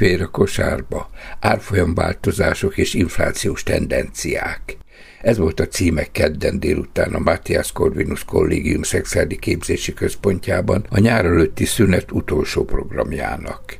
Fér a kosárba? Árfolyamváltozások és inflációs tendenciák. Ez volt a címek kedden délután a Matthias Corvinus Kollégium Szexuális Képzési Központjában a nyár előtti szünet utolsó programjának.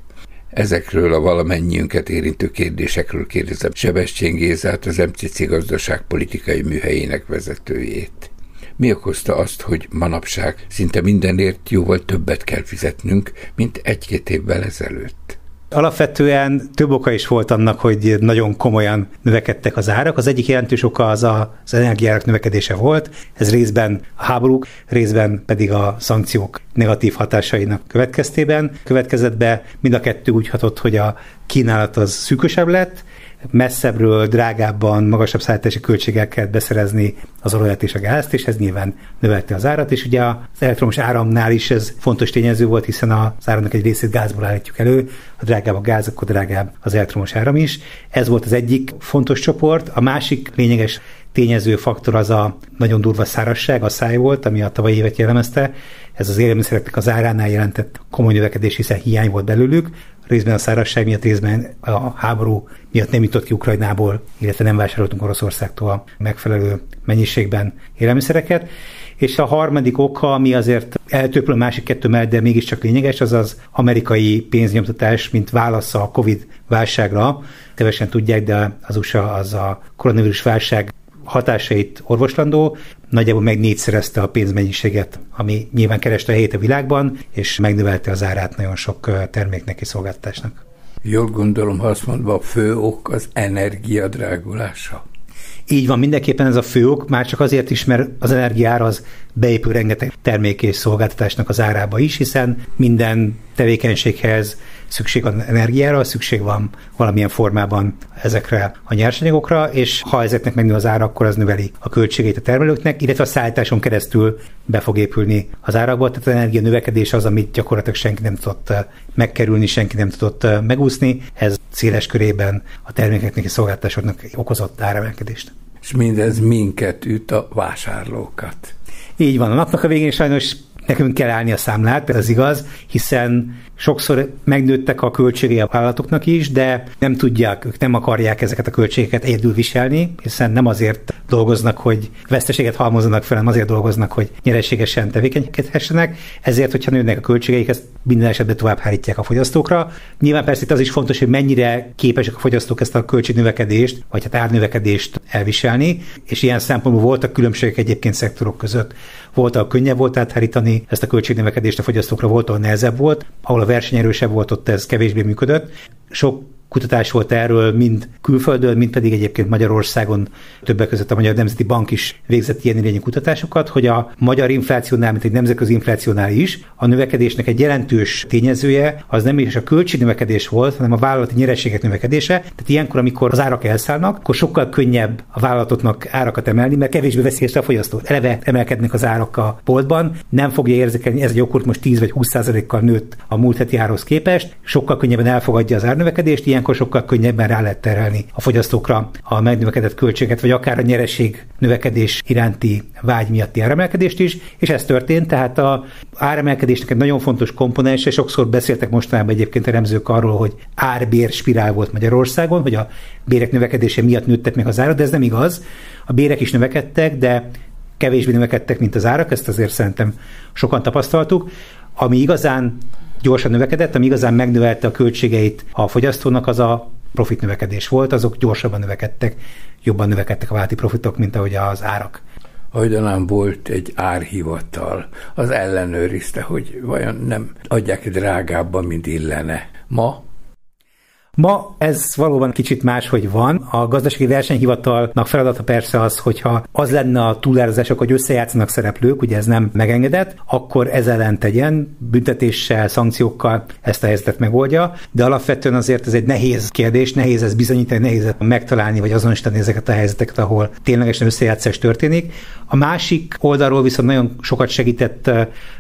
Ezekről a valamennyiünket érintő kérdésekről kérdezem Sebestyén Gézát, az MCC gazdaságpolitikai műhelyének vezetőjét. Mi okozta azt, hogy manapság szinte mindenért jóval többet kell fizetnünk, mint egy-két évvel ezelőtt? Alapvetően több oka is volt annak, hogy nagyon komolyan növekedtek az árak. Az egyik jelentős oka az a, az energiárak növekedése volt. Ez részben a háborúk, részben pedig a szankciók negatív hatásainak következtében következett be. Mind a kettő úgy hatott, hogy a kínálat az szűkösebb lett, messzebbről, drágábban, magasabb szállítási költségekkel beszerezni az olajat és a gázt, és ez nyilván növelte az árat, és ugye az elektromos áramnál is ez fontos tényező volt, hiszen az áramnak egy részét gázból állítjuk elő, ha drágább a gáz, akkor drágább az elektromos áram is. Ez volt az egyik fontos csoport. A másik lényeges tényező faktor az a nagyon durva szárasság, a száj volt, ami a tavalyi évet jellemezte. Ez az élelmiszereknek az áránál jelentett komoly növekedés, hiszen hiány volt belőlük részben a szárazság miatt, részben a háború miatt nem jutott ki Ukrajnából, illetve nem vásároltunk Oroszországtól a megfelelő mennyiségben élelmiszereket. És a harmadik oka, ami azért eltöpül a másik kettő mellett, de mégiscsak lényeges, az az amerikai pénznyomtatás, mint válasz a Covid válságra. Kevesen tudják, de az USA az a koronavírus válság hatásait orvoslandó, nagyjából meg négyszerezte a pénzmennyiséget, ami nyilván kereste a helyét a világban, és megnövelte az árát nagyon sok terméknek és szolgáltatásnak. Jól gondolom, ha azt mondva, a fő ok az energia drágulása. Így van, mindenképpen ez a fő ok, már csak azért is, mert az energiára az beépül rengeteg termék és szolgáltatásnak az árába is, hiszen minden tevékenységhez szükség van energiára, szükség van valamilyen formában ezekre a nyersanyagokra, és ha ezeknek megnő az ára, akkor az növeli a költségét a termelőknek, illetve a szállításon keresztül be fog épülni az árakba, tehát az energia növekedés az, amit gyakorlatilag senki nem tudott eh, megkerülni, senki nem tudott eh, megúszni. Ez széles körében a termékeknek és szolgáltatásoknak okozott áremelkedést. És mindez minket üt a vásárlókat. Így van, a napnak a végén sajnos nekünk kell állni a számlát, ez igaz, hiszen sokszor megnőttek a költségei a vállalatoknak is, de nem tudják, ők nem akarják ezeket a költségeket egyedül viselni, hiszen nem azért dolgoznak, hogy veszteséget halmozzanak fel, hanem azért dolgoznak, hogy nyereségesen tevékenykedhessenek. Ezért, hogyha nőnek a költségeik, ezt minden esetben tovább hárítják a fogyasztókra. Nyilván persze itt az is fontos, hogy mennyire képesek a fogyasztók ezt a költségnövekedést, vagy hát árnövekedést elviselni, és ilyen szempontból voltak különbségek egyébként szektorok között. Volt, könnyebb volt áthárítani ezt a költségnövekedést a fogyasztókra, volt, ahol nehezebb volt, ahol a verseny erősebb volt, ott ez kevésbé működött. Sok kutatás volt erről, mind külföldön, mind pedig egyébként Magyarországon, többek között a Magyar Nemzeti Bank is végzett ilyen irányú kutatásokat, hogy a magyar inflációnál, mint egy nemzetközi inflációnál is, a növekedésnek egy jelentős tényezője az nem is a költségnövekedés volt, hanem a vállalati nyereségek növekedése. Tehát ilyenkor, amikor az árak elszállnak, akkor sokkal könnyebb a vállalatoknak árakat emelni, mert kevésbé veszi a fogyasztót. Eleve emelkednek az árak a boltban, nem fogja érzékelni, ez egy jogurt most 10 vagy 20 kal nőtt a múlt heti árhoz képest, sokkal könnyebben elfogadja az árnövekedést, ilyen ilyenkor sokkal könnyebben rá lehet terelni a fogyasztókra a megnövekedett költséget, vagy akár a nyereség növekedés iránti vágy miatti áremelkedést is, és ez történt, tehát a áremelkedésnek egy nagyon fontos komponens, és sokszor beszéltek mostanában egyébként a remzők arról, hogy árbér spirál volt Magyarországon, hogy a bérek növekedése miatt nőttek meg az árak, de ez nem igaz. A bérek is növekedtek, de kevésbé növekedtek, mint az árak, ezt azért szerintem sokan tapasztaltuk. Ami igazán gyorsan növekedett, ami igazán megnövelte a költségeit a fogyasztónak, az a profit növekedés volt, azok gyorsabban növekedtek, jobban növekedtek a válti profitok, mint ahogy az árak. Hajdanán volt egy árhivatal, az ellenőrizte, hogy vajon nem adják drágábban, mint illene. Ma Ma ez valóban kicsit más, hogy van. A gazdasági versenyhivatalnak feladata persze az, hogyha az lenne a túlárazások, hogy összejátszanak szereplők, ugye ez nem megengedett, akkor ez ellen tegyen, büntetéssel, szankciókkal ezt a helyzetet megoldja, de alapvetően azért ez egy nehéz kérdés, nehéz ez bizonyítani, nehéz megtalálni vagy azonosítani ezeket a helyzeteket, ahol ténylegesen összejátszás történik. A másik oldalról viszont nagyon sokat segített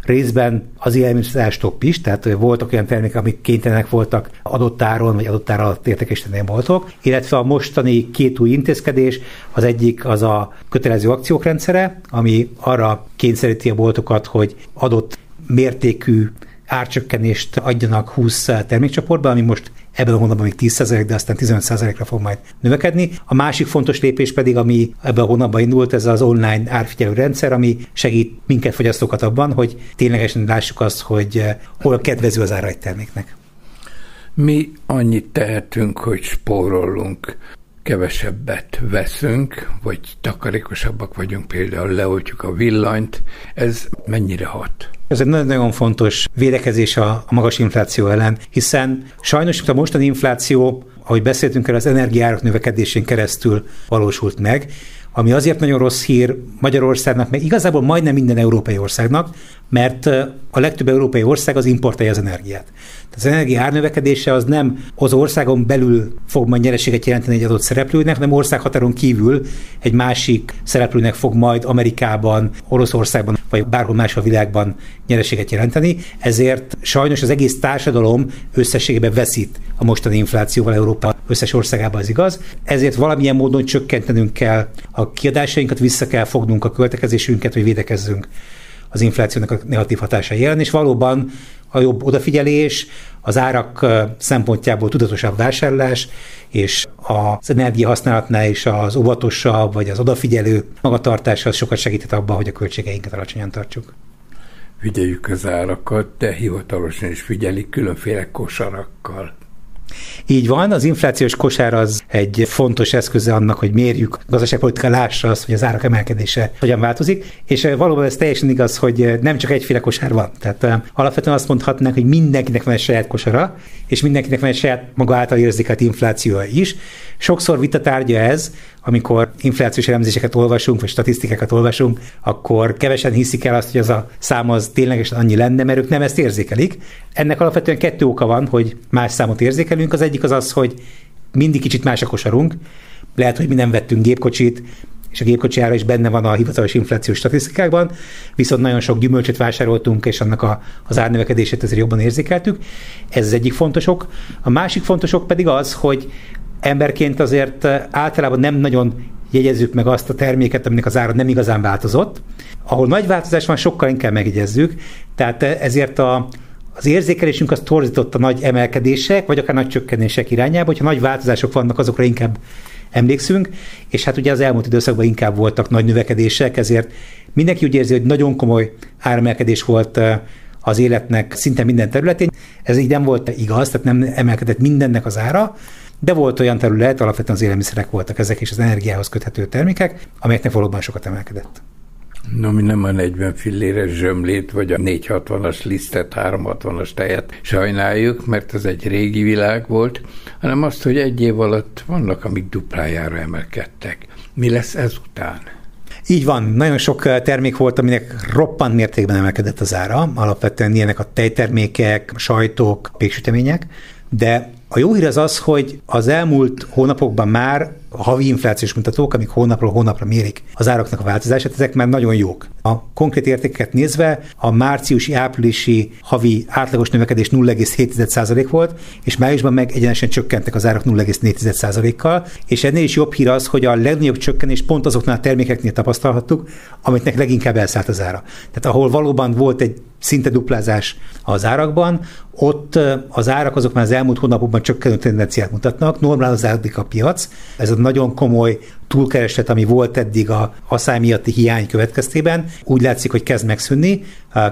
részben az élelmiszer is, tehát voltak olyan termékek, amik kénytelenek voltak adott áron vagy adott ár alatt értékesíteni boltok, illetve a mostani két új intézkedés, az egyik az a kötelező akciók rendszere, ami arra kényszeríti a boltokat, hogy adott mértékű árcsökkenést adjanak 20 termékcsoportba, ami most ebben a hónapban még 10%, de aztán 15%-ra fog majd növekedni. A másik fontos lépés pedig, ami ebben a hónapban indult, ez az online árfigyelő rendszer, ami segít minket fogyasztókat abban, hogy ténylegesen lássuk azt, hogy eh, hol kedvező az ára egy terméknek. Mi annyit tehetünk, hogy spórolunk kevesebbet veszünk, vagy takarékosabbak vagyunk, például leoltjuk a villanyt, ez mennyire hat? Ez egy nagyon fontos védekezés a, magas infláció ellen, hiszen sajnos a mostani infláció, ahogy beszéltünk el, az energiárak növekedésén keresztül valósult meg, ami azért nagyon rossz hír Magyarországnak, meg igazából majdnem minden európai országnak, mert a legtöbb európai ország az importálja az energiát. Tehát az energia árnövekedése az nem az országon belül fog majd nyereséget jelenteni egy adott szereplőnek, hanem országhatáron kívül egy másik szereplőnek fog majd Amerikában, Oroszországban vagy bárhol más a világban nyereséget jelenteni. Ezért sajnos az egész társadalom összességében veszít a mostani inflációval Európa összes országában, ez igaz. Ezért valamilyen módon csökkentenünk kell kiadásainkat, vissza kell fognunk a költekezésünket, hogy védekezzünk az inflációnak a negatív hatásai ellen, és valóban a jobb odafigyelés, az árak szempontjából tudatosabb vásárlás, és az energiahasználatnál is az óvatosabb, vagy az odafigyelő magatartása az sokat segített abban, hogy a költségeinket alacsonyan tartsuk. Figyeljük az árakat, de hivatalosan is figyelik különféle kosarakkal. Így van, az inflációs kosár az egy fontos eszköze annak, hogy mérjük a gazdaságpolitika lássa azt, hogy az árak emelkedése hogyan változik, és eh, valóban ez teljesen igaz, hogy eh, nem csak egyféle kosár van. Tehát uh, alapvetően azt mondhatnánk, hogy mindenkinek van egy saját kosara, és mindenkinek van egy saját maga által érzékelt inflációja is. Sokszor vitatárgya ez, amikor inflációs elemzéseket olvasunk, vagy statisztikákat olvasunk, akkor kevesen hiszik el azt, hogy az a szám az ténylegesen annyi lenne, mert ők nem ezt érzékelik. Ennek alapvetően kettő oka van, hogy más számot érzékelünk. Az egyik az az, hogy mindig kicsit más a kosarunk. Lehet, hogy mi nem vettünk gépkocsit, és a gépkocsi ára is benne van a hivatalos inflációs statisztikákban, viszont nagyon sok gyümölcsöt vásároltunk, és annak a, az árnövekedését ezért jobban érzékeltük. Ez az egyik fontosok. A másik fontosok pedig az, hogy emberként azért eh, általában nem nagyon jegyezzük meg azt a terméket, aminek az ára nem igazán változott. Ahol nagy változás van, sokkal inkább megjegyezzük. Tehát eh, ezért a, az érzékelésünk az torzított a nagy emelkedések, vagy akár nagy csökkenések irányába, hogyha nagy változások vannak, azokra inkább emlékszünk, és hát ugye az elmúlt időszakban inkább voltak nagy növekedések, ezért mindenki úgy érzi, hogy nagyon komoly áremelkedés volt eh, az életnek szinte minden területén. Ez így nem volt igaz, tehát nem emelkedett mindennek az ára, de volt olyan terület, alapvetően az élelmiszerek voltak ezek, és az energiához köthető termékek, amelyeknek valóban sokat emelkedett. No, mi nem a 40 filléres zsömlét, vagy a 460-as lisztet, 360-as tejet sajnáljuk, mert ez egy régi világ volt, hanem azt, hogy egy év alatt vannak, amik duplájára emelkedtek. Mi lesz ezután? Így van, nagyon sok eh, termék volt, aminek roppant mértékben emelkedett az ára, alapvetően ilyenek a tejtermékek, sajtok, péksütemények, de a jó hír az az, hogy az elmúlt hónapokban már a havi inflációs mutatók, amik hónapról hónapra mérik az áraknak a változását, ezek már nagyon jók. A konkrét értékeket nézve a márciusi, áprilisi havi átlagos növekedés 0,7% volt, és májusban meg egyenesen csökkentek az árak 0,4%-kal, és ennél is jobb hír az, hogy a legnagyobb csökkenés pont azoknál a termékeknél tapasztalhattuk, amiknek leginkább elszállt az ára. Tehát ahol valóban volt egy szinte duplázás az árakban, ott az árak azok már az elmúlt hónapokban csökkenő tendenciát mutatnak, normalizálódik a piac, ez a nagyon komoly túlkereslet, ami volt eddig a asszály miatti hiány következtében, úgy látszik, hogy kezd megszűnni,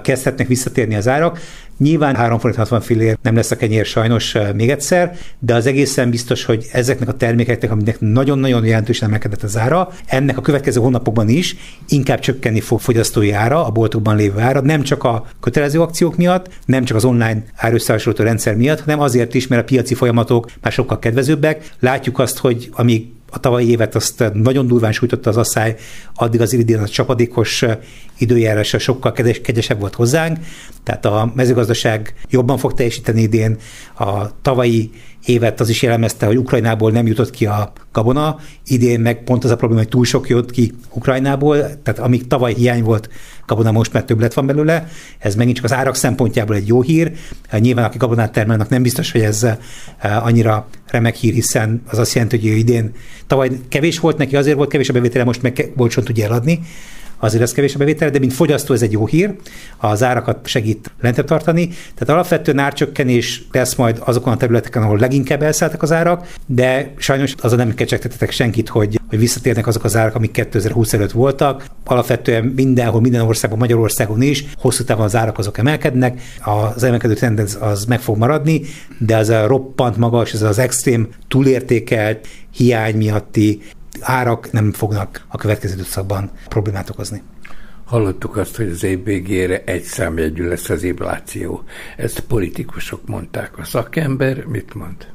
kezdhetnek visszatérni az árak. Nyilván 3 forint 60 fillér nem lesz a kenyér sajnos még egyszer, de az egészen biztos, hogy ezeknek a termékeknek, aminek nagyon-nagyon jelentősen emelkedett az ára, ennek a következő hónapokban is inkább csökkenni fog fogyasztói ára, a boltokban lévő ára, nem csak a kötelező akciók miatt, nem csak az online árösszehásolító rendszer miatt, hanem azért is, mert a piaci folyamatok már sokkal kedvezőbbek. Látjuk azt, hogy amíg a tavalyi évet azt nagyon durván sújtotta az asszály, addig az idén a csapadékos időjárása sokkal kegyesebb volt hozzánk, tehát a mezőgazdaság jobban fog teljesíteni idén. A tavalyi évet az is jellemezte, hogy Ukrajnából nem jutott ki a gabona, idén meg pont az a probléma, hogy túl sok jött ki Ukrajnából, tehát amíg tavaly hiány volt gabona, most már többlet van belőle, ez megint csak az árak szempontjából egy jó hír. Nyilván, aki gabonát termelnek, nem biztos, hogy ez eh, annyira remek hír, hiszen az azt jelenti, hogy idén tavaly kevés volt neki, azért volt kevés a bevétele, most meg olcsón tudja eladni azért ez kevés a bevétel, de mint fogyasztó ez egy jó hír, az árakat segít lentebb tartani. Tehát alapvetően árcsökkenés lesz majd azokon a területeken, ahol leginkább elszálltak az árak, de sajnos az a nem kecsegtetetek senkit, hogy, hogy visszatérnek azok az árak, amik 2020 előtt voltak. Alapvetően mindenhol, minden országban, Magyarországon is hosszú távon az árak azok emelkednek, az emelkedő trend az meg fog maradni, de az a roppant magas, ez az extrém túlértékelt hiány miatti árak nem fognak a következő időszakban problémát okozni. Hallottuk azt, hogy az év végére egy számjegyű lesz az infláció. Ezt politikusok mondták. A szakember mit mond?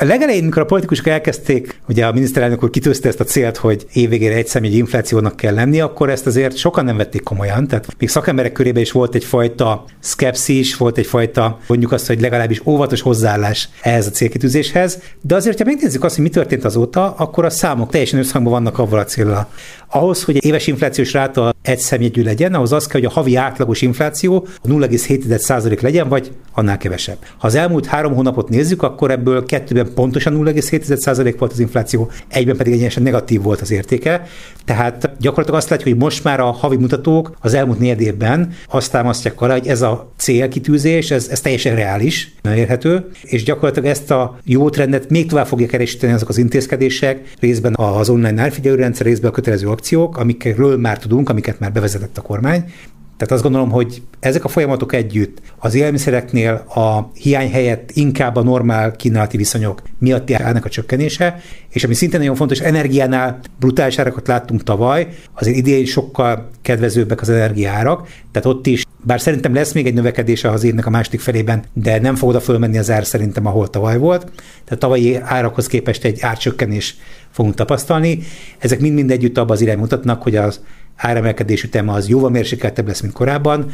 A legelején, amikor a politikusok elkezdték, ugye a miniszterelnök úr kitűzte ezt a célt, hogy évvégére egy személy inflációnak kell lenni, akkor ezt azért sokan nem vették komolyan. Tehát még szakemberek körében is volt egyfajta szkepszis, volt egyfajta, mondjuk azt, hogy legalábbis óvatos hozzáállás ehhez a célkitűzéshez. De azért, ha megnézzük azt, hogy mi történt azóta, akkor a számok teljesen összhangban vannak avval a célra. Ahhoz, hogy éves inflációs ráta egy szemjegyű legyen, ahhoz az kell, hogy a havi átlagos infláció 0,7% legyen, vagy annál kevesebb. Ha az elmúlt három hónapot nézzük, akkor ebből kettőben pontosan 0,7% volt az infláció, egyben pedig egyenesen negatív volt az értéke. Tehát gyakorlatilag azt látjuk, hogy most már a havi mutatók az elmúlt négy évben azt támasztják alá, hogy ez a célkitűzés, ez, ez teljesen reális, érhető, és gyakorlatilag ezt a jó trendet még tovább fogják erősíteni azok az intézkedések, részben az online árfigyelőrendszer, részben a kötelező akciók, amikről már tudunk, amiket már bevezetett a kormány. Tehát azt gondolom, hogy ezek a folyamatok együtt az élelmiszereknél a hiány helyett inkább a normál kínálati viszonyok miatt állnak a csökkenése, és ami szintén nagyon fontos, energiánál brutális árakat láttunk tavaly, azért idén sokkal kedvezőbbek az energiárak, tehát ott is, bár szerintem lesz még egy növekedése az évnek a második felében, de nem fog oda fölmenni az ár szerintem, ahol tavaly volt. Tehát tavalyi árakhoz képest egy árcsökkenés fogunk tapasztalni. Ezek mind-mind együtt abban az irány mutatnak, hogy az áremelkedés üteme az jóval mérsékeltebb lesz, mint korábban,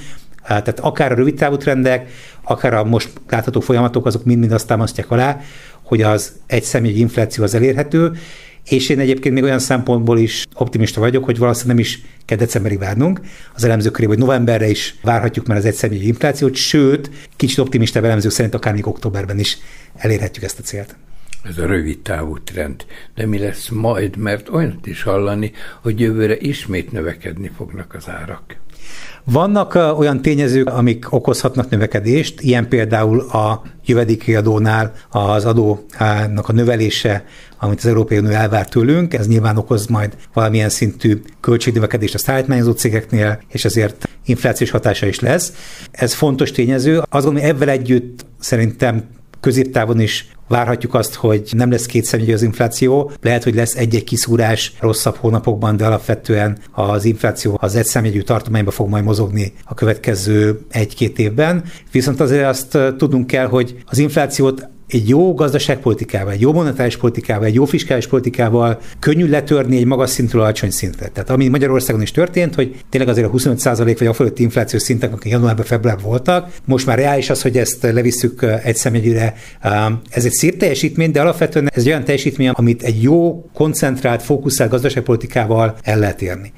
tehát akár a rövid távú trendek, akár a most látható folyamatok, azok mind-mind azt támasztják alá, hogy az egy személy infláció az elérhető, és én egyébként még olyan szempontból is optimista vagyok, hogy valószínűleg nem is kell decemberig várnunk. Az elemzők körében, hogy novemberre is várhatjuk már az egy személyi inflációt, sőt, kicsit optimista elemzők szerint akár még októberben is elérhetjük ezt a célt ez a rövid távú trend. De mi lesz majd, mert olyat is hallani, hogy jövőre ismét növekedni fognak az árak. Vannak olyan tényezők, amik okozhatnak növekedést, ilyen például a jövedéki adónál az adónak a növelése, amit az Európai Unió elvár tőlünk, ez nyilván okoz majd valamilyen szintű költségnövekedést a szállítmányozó cégeknél, és ezért inflációs hatása is lesz. Ez fontos tényező. Azt gondolom, hogy ebben együtt szerintem középtávon is Várhatjuk azt, hogy nem lesz kétszerű az infláció, lehet, hogy lesz egy-egy kiszúrás rosszabb hónapokban, de alapvetően az infláció az egyszámjegyű tartományba fog majd mozogni a következő egy-két évben. Viszont azért azt tudnunk kell, hogy az inflációt egy jó gazdaságpolitikával, egy jó monetáris politikával, egy jó fiskális politikával könnyű letörni egy magas szintről alacsony szintre. Tehát ami Magyarországon is történt, hogy tényleg azért a 25% vagy a fölötti inflációs szintek, akik januárban, februárban voltak, most már reális az, hogy ezt levisszük egy személyre. Ez egy szép teljesítmény, de alapvetően ez egy olyan teljesítmény, amit egy jó, koncentrált, fókuszált gazdaságpolitikával el lehet érni.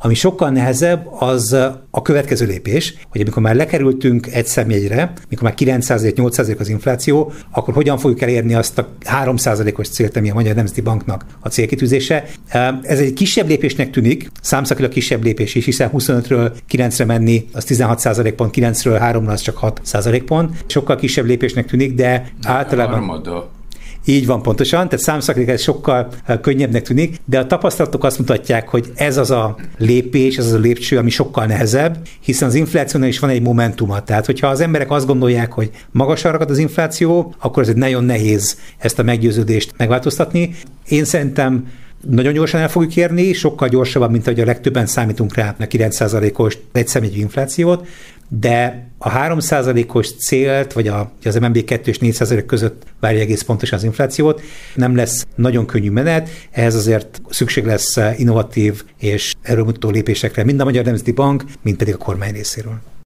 Ami sokkal nehezebb, az a következő lépés, hogy amikor már lekerültünk egy személyre, mikor már 9%-8% az infláció, akkor hogyan fogjuk elérni azt a 3%-os célt, ami a Magyar Nemzeti Banknak a célkitűzése. Ez egy kisebb lépésnek tűnik, számszakilag kisebb lépés is, hiszen 25-ről 9-re menni, az 16 pont, 9-ről 3-ra az csak 6% pont. Sokkal kisebb lépésnek tűnik, de, de általában... Harmada így van pontosan, tehát számszaklik ez sokkal eh, könnyebbnek tűnik, de a tapasztalatok azt mutatják, hogy ez az a lépés, ez az a lépcső, ami sokkal nehezebb, hiszen az inflációnál is van egy momentuma. Tehát, hogyha az emberek azt gondolják, hogy magasra ragad az infláció, akkor ez egy nagyon nehéz ezt a meggyőződést megváltoztatni. Én szerintem nagyon gyorsan el fogjuk érni, sokkal gyorsabban, mint ahogy a legtöbben számítunk rá a 9%-os egyszemélyű inflációt, de a 3%-os célt, vagy a, az MNB 2 és 4% között várja egész pontosan az inflációt, nem lesz nagyon könnyű menet, ehhez azért szükség lesz innovatív és erőmutató lépésekre mind a Magyar Nemzeti Bank, mind pedig a kormány részéről.